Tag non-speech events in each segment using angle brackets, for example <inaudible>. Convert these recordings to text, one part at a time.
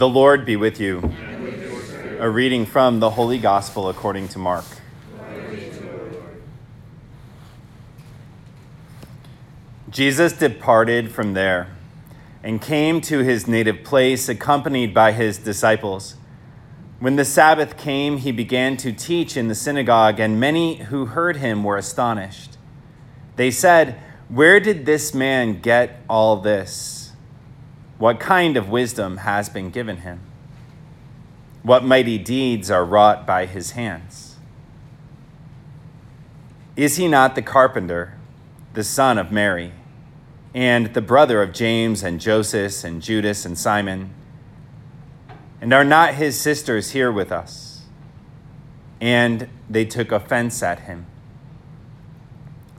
The Lord be with you. A reading from the Holy Gospel according to Mark. Jesus departed from there and came to his native place, accompanied by his disciples. When the Sabbath came, he began to teach in the synagogue, and many who heard him were astonished. They said, Where did this man get all this? What kind of wisdom has been given him? What mighty deeds are wrought by his hands? Is he not the carpenter, the son of Mary, and the brother of James and Joseph and Judas and Simon? And are not his sisters here with us? And they took offense at him.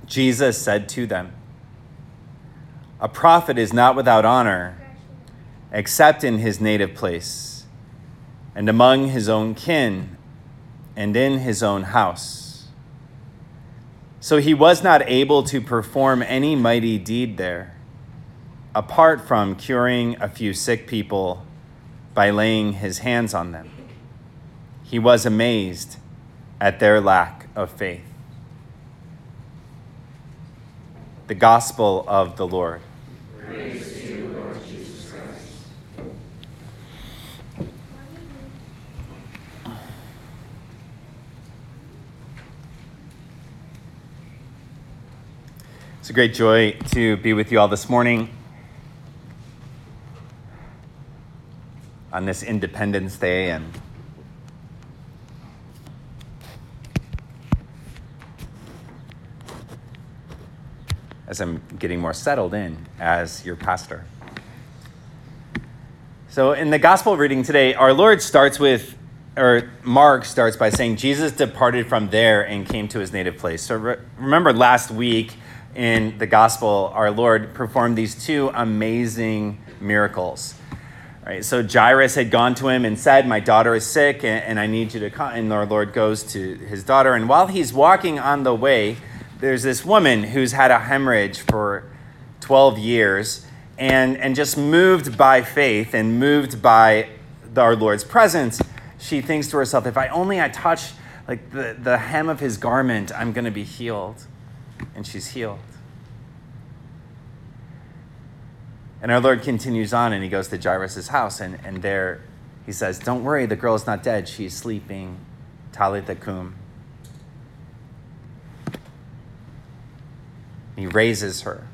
Jesus said to them, A prophet is not without honor, except in his native place, and among his own kin, and in his own house. So he was not able to perform any mighty deed there, apart from curing a few sick people by laying his hands on them. He was amazed at their lack of faith. The Gospel of the Lord. Praise to you, Lord Jesus Christ. It's a great joy to be with you all this morning on this Independence Day and as I'm getting more settled in as your pastor. So, in the gospel reading today, our Lord starts with, or Mark starts by saying, Jesus departed from there and came to his native place. So, re- remember last week in the gospel, our Lord performed these two amazing miracles. Right, so Jairus had gone to him and said, My daughter is sick and, and I need you to come. And our Lord goes to his daughter. And while he's walking on the way, there's this woman who's had a hemorrhage for 12 years and, and just moved by faith and moved by our Lord's presence, she thinks to herself, if I only I touch like the, the hem of his garment, I'm going to be healed. And she's healed. And our Lord continues on and he goes to Jairus' house and, and there he says, Don't worry, the girl is not dead. She's sleeping. Talitha cum. He raises her.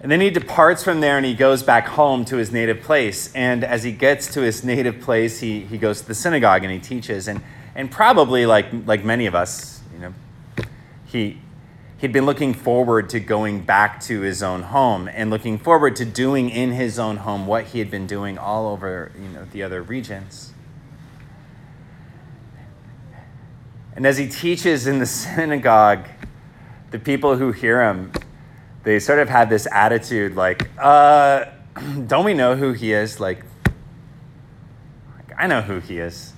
And then he departs from there and he goes back home to his native place. And as he gets to his native place, he, he goes to the synagogue and he teaches. And, and probably, like, like many of us, he, he'd been looking forward to going back to his own home and looking forward to doing in his own home what he had been doing all over you know, the other regions. And as he teaches in the <laughs> synagogue, the people who hear him, they sort of had this attitude like, uh, <clears throat> don't we know who he is? Like, I know who he is.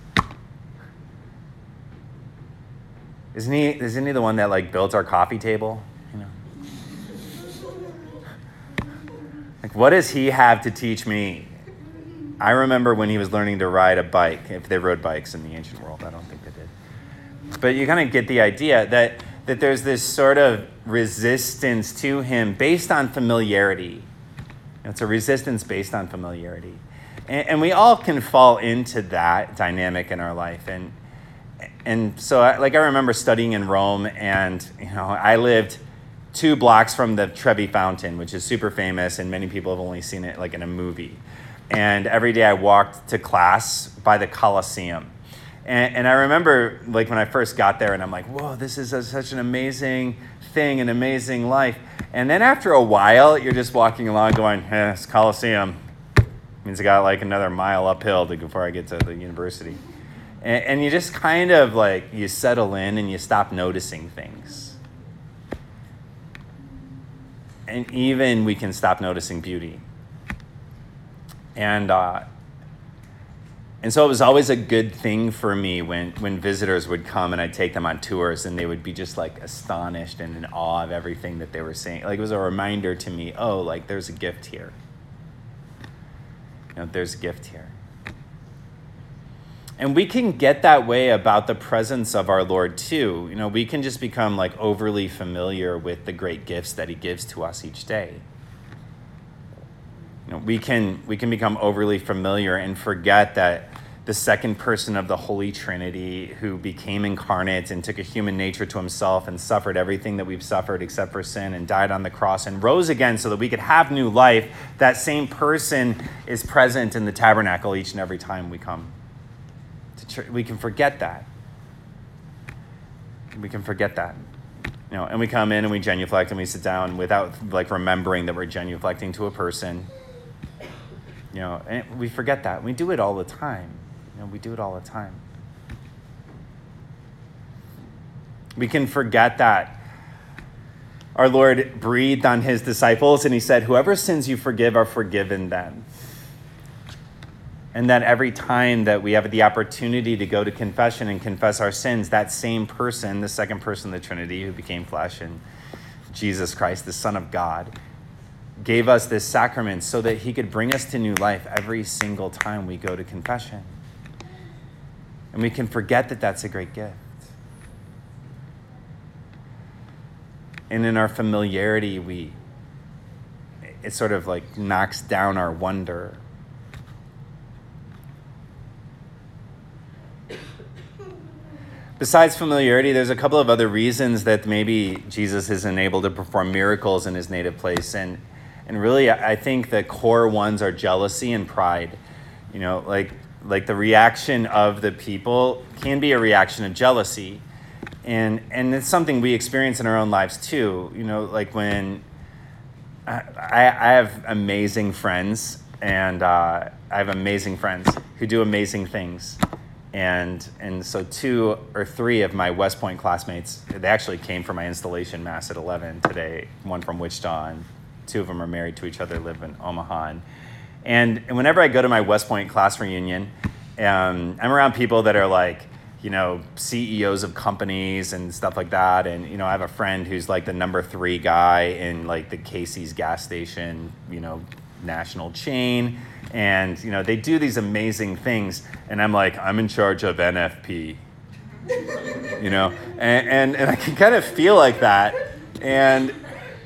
Isn't he, isn't he the one that like built our coffee table? You know? Like, what does he have to teach me? I remember when he was learning to ride a bike, if they rode bikes in the ancient world. I don't think they did. But you kind of get the idea that, that there's this sort of resistance to him based on familiarity. It's a resistance based on familiarity. And, and we all can fall into that dynamic in our life. And, and so I, like I remember studying in Rome and you know I lived two blocks from the Trevi Fountain, which is super famous and many people have only seen it like in a movie. And every day I walked to class by the Colosseum. And, and I remember like when I first got there and I'm like, whoa, this is a, such an amazing thing, an amazing life. And then after a while, you're just walking along going, eh, it's Colosseum. means I got like another mile uphill to, before I get to the university. And, and you just kind of like, you settle in and you stop noticing things. And even we can stop noticing beauty. And, uh, and so it was always a good thing for me when, when visitors would come and I'd take them on tours and they would be just like astonished and in awe of everything that they were seeing. Like it was a reminder to me, oh, like there's a gift here. You know, there's a gift here. And we can get that way about the presence of our Lord too. You know, we can just become like overly familiar with the great gifts that he gives to us each day. You know, we can we can become overly familiar and forget that the second person of the Holy Trinity who became incarnate and took a human nature to himself and suffered everything that we've suffered except for sin and died on the cross and rose again so that we could have new life, that same person is present in the tabernacle each and every time we come. We can forget that. We can forget that. You know, and we come in and we genuflect and we sit down without like remembering that we're genuflecting to a person. You know, and we forget that. We do it all the time. You know, we do it all the time. We can forget that our Lord breathed on his disciples and he said, Whoever sins you forgive are forgiven them. And that every time that we have the opportunity to go to confession and confess our sins, that same person, the second person of the Trinity who became flesh and Jesus Christ, the Son of God, gave us this sacrament so that he could bring us to new life every single time we go to confession. And we can forget that that's a great gift. And in our familiarity, we it sort of like knocks down our wonder Besides familiarity, there's a couple of other reasons that maybe Jesus isn't able to perform miracles in his native place. And, and really, I think the core ones are jealousy and pride. You know, like, like the reaction of the people can be a reaction of jealousy. And, and it's something we experience in our own lives too. You know, like when I, I have amazing friends, and uh, I have amazing friends who do amazing things and and so two or three of my West Point classmates, they actually came for my installation mass at 11 today. One from Wichita, and two of them are married to each other, live in Omaha. And, and whenever I go to my West Point class reunion, um, I'm around people that are like, you know, CEOs of companies and stuff like that. And, you know, I have a friend who's like the number three guy in like the Casey's gas station, you know, national chain. And you know they do these amazing things. And i'm like i'm in charge of nfp you know? And, and, and i can kind of feel like that. And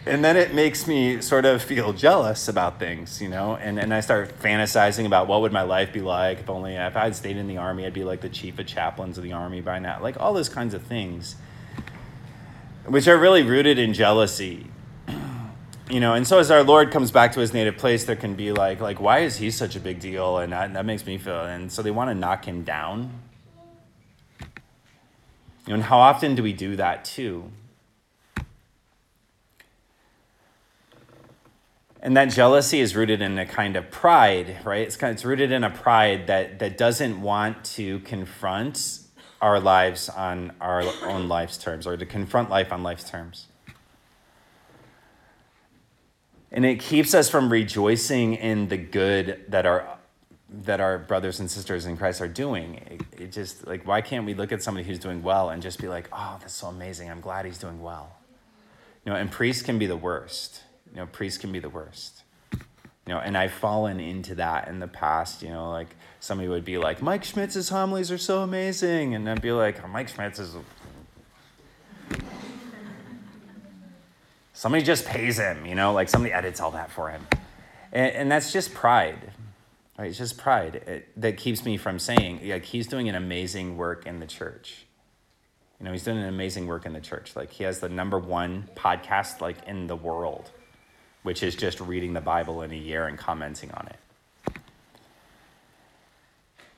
and then it makes me sort of feel jealous about things you know? And, and i start fantasizing about what would my life be like if only if i'd stayed in the army i'd be like the chief of chaplains of the army by now. Like all those kinds of things which are really rooted in jealousy you know, and so as our Lord comes back to his native place, there can be like, like, why is he such a big deal? And that, that makes me feel, and so they want to knock him down. You know, and how often do we do that too? And that jealousy is rooted in a kind of pride, right? It's kind of, it's rooted in a pride that that doesn't want to confront our lives on our own life's terms, or to confront life on life's terms. And it keeps us from rejoicing in the good that our that our brothers and sisters in Christ are doing. It, it, just like why can't we look at somebody who's doing well and just be like, "Oh, that's so amazing. I'm glad he's doing well." You know, and priests can be the worst. You know, priests can be the worst. You know, and I've fallen into that in the past, you know, like somebody would be like, "Mike Schmitz's homilies are so amazing." And I'd be like, oh, "Mike Schmitz is Somebody just pays him, you know, like somebody edits all that for him. And, and that's just pride, right? It's just pride it, that keeps me from saying, like, he's doing an amazing work in the church. You know, he's doing an amazing work in the church. Like, he has the number one podcast, like, in the world, which is just reading the Bible in a year and commenting on it.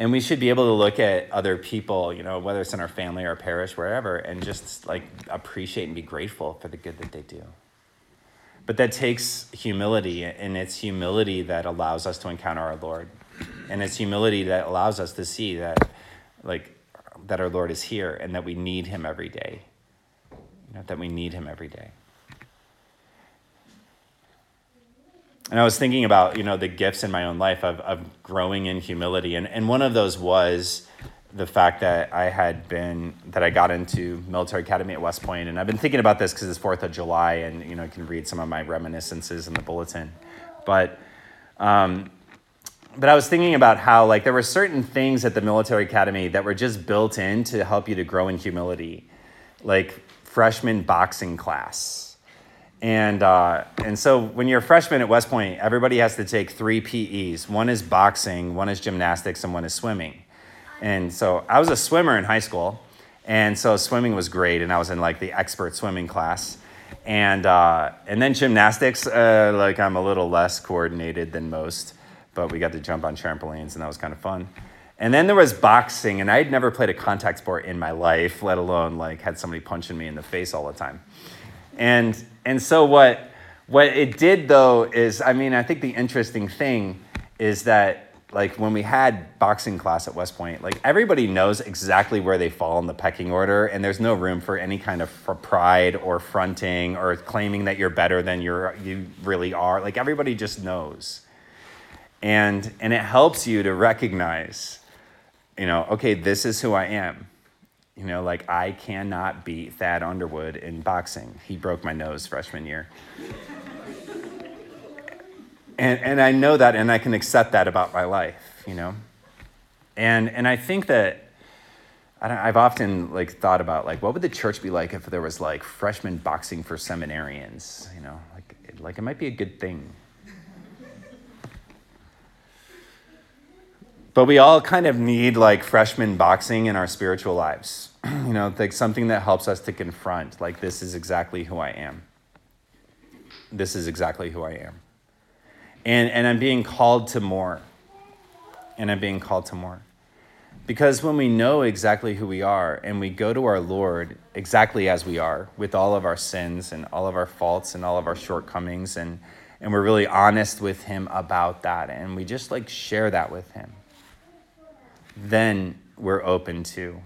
And we should be able to look at other people, you know, whether it's in our family or parish, wherever, and just like appreciate and be grateful for the good that they do. But that takes humility, and it's humility that allows us to encounter our Lord. And it's humility that allows us to see that, like, that our Lord is here and that we need him every day. You know, that we need him every day. And I was thinking about, you know, the gifts in my own life of, of growing in humility. And, and one of those was the fact that I had been that I got into military academy at West Point, and I've been thinking about this because it's Fourth of July, and you know, you can read some of my reminiscences in the bulletin. But um, but I was thinking about how like there were certain things at the military academy that were just built in to help you to grow in humility, like freshman boxing class. And uh, and so when you're a freshman at West Point, everybody has to take three PEs. One is boxing, one is gymnastics, and one is swimming. And so I was a swimmer in high school, and so swimming was great, and I was in like the expert swimming class. And uh, and then gymnastics, uh, like I'm a little less coordinated than most but we got to jump on trampolines and that was kind of fun. And then there was boxing, and I had never played a contact sport in my life, let alone like had somebody punching me in the face all the time. And and so what what it did though is, I mean, I think the interesting thing is that like when we had boxing class at West Point, like everybody knows exactly where they fall in the pecking order, and there's no room for any kind of pride or fronting or claiming that you're better than you're you really are. Like everybody just knows. And and it helps you to recognize you know okay this is who i am. You know like i cannot beat thad underwood in boxing. He broke my nose freshman year and and i know that and i can accept that about my life you know and and i think that I have often like thought about like what would the church be like if there was like freshman boxing for seminarians you know like like it might be a good thing But we all kind of need like freshman boxing in our spiritual lives. <clears throat> you know, like something that helps us to confront, like, this is exactly who I am. This is exactly who I am. And, and I'm being called to more. And I'm being called to more. Because when we know exactly who we are and we go to our Lord exactly as we are, with all of our sins and all of our faults and all of our shortcomings, and, and we're really honest with Him about that, and we just like share that with Him then we're open to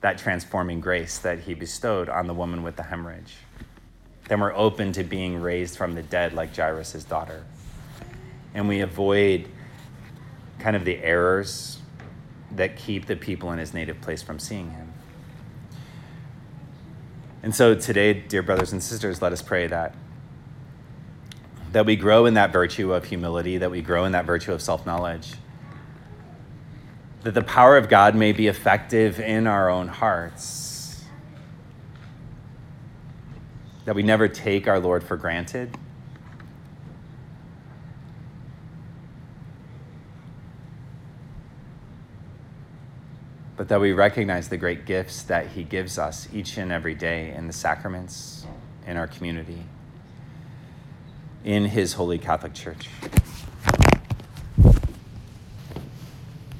that transforming grace that he bestowed on the woman with the hemorrhage. Then we're open to being raised from the dead like Jairus' daughter. And we avoid kind of the errors that keep the people in his native place from seeing him. And so today, dear brothers and sisters, let us pray that that we grow in that virtue of humility, that we grow in that virtue of self knowledge, that the power of God may be effective in our own hearts, that we never take our Lord for granted. But that we recognize the great gifts that He gives us each and every day in the sacraments, in our community in his holy Catholic Church.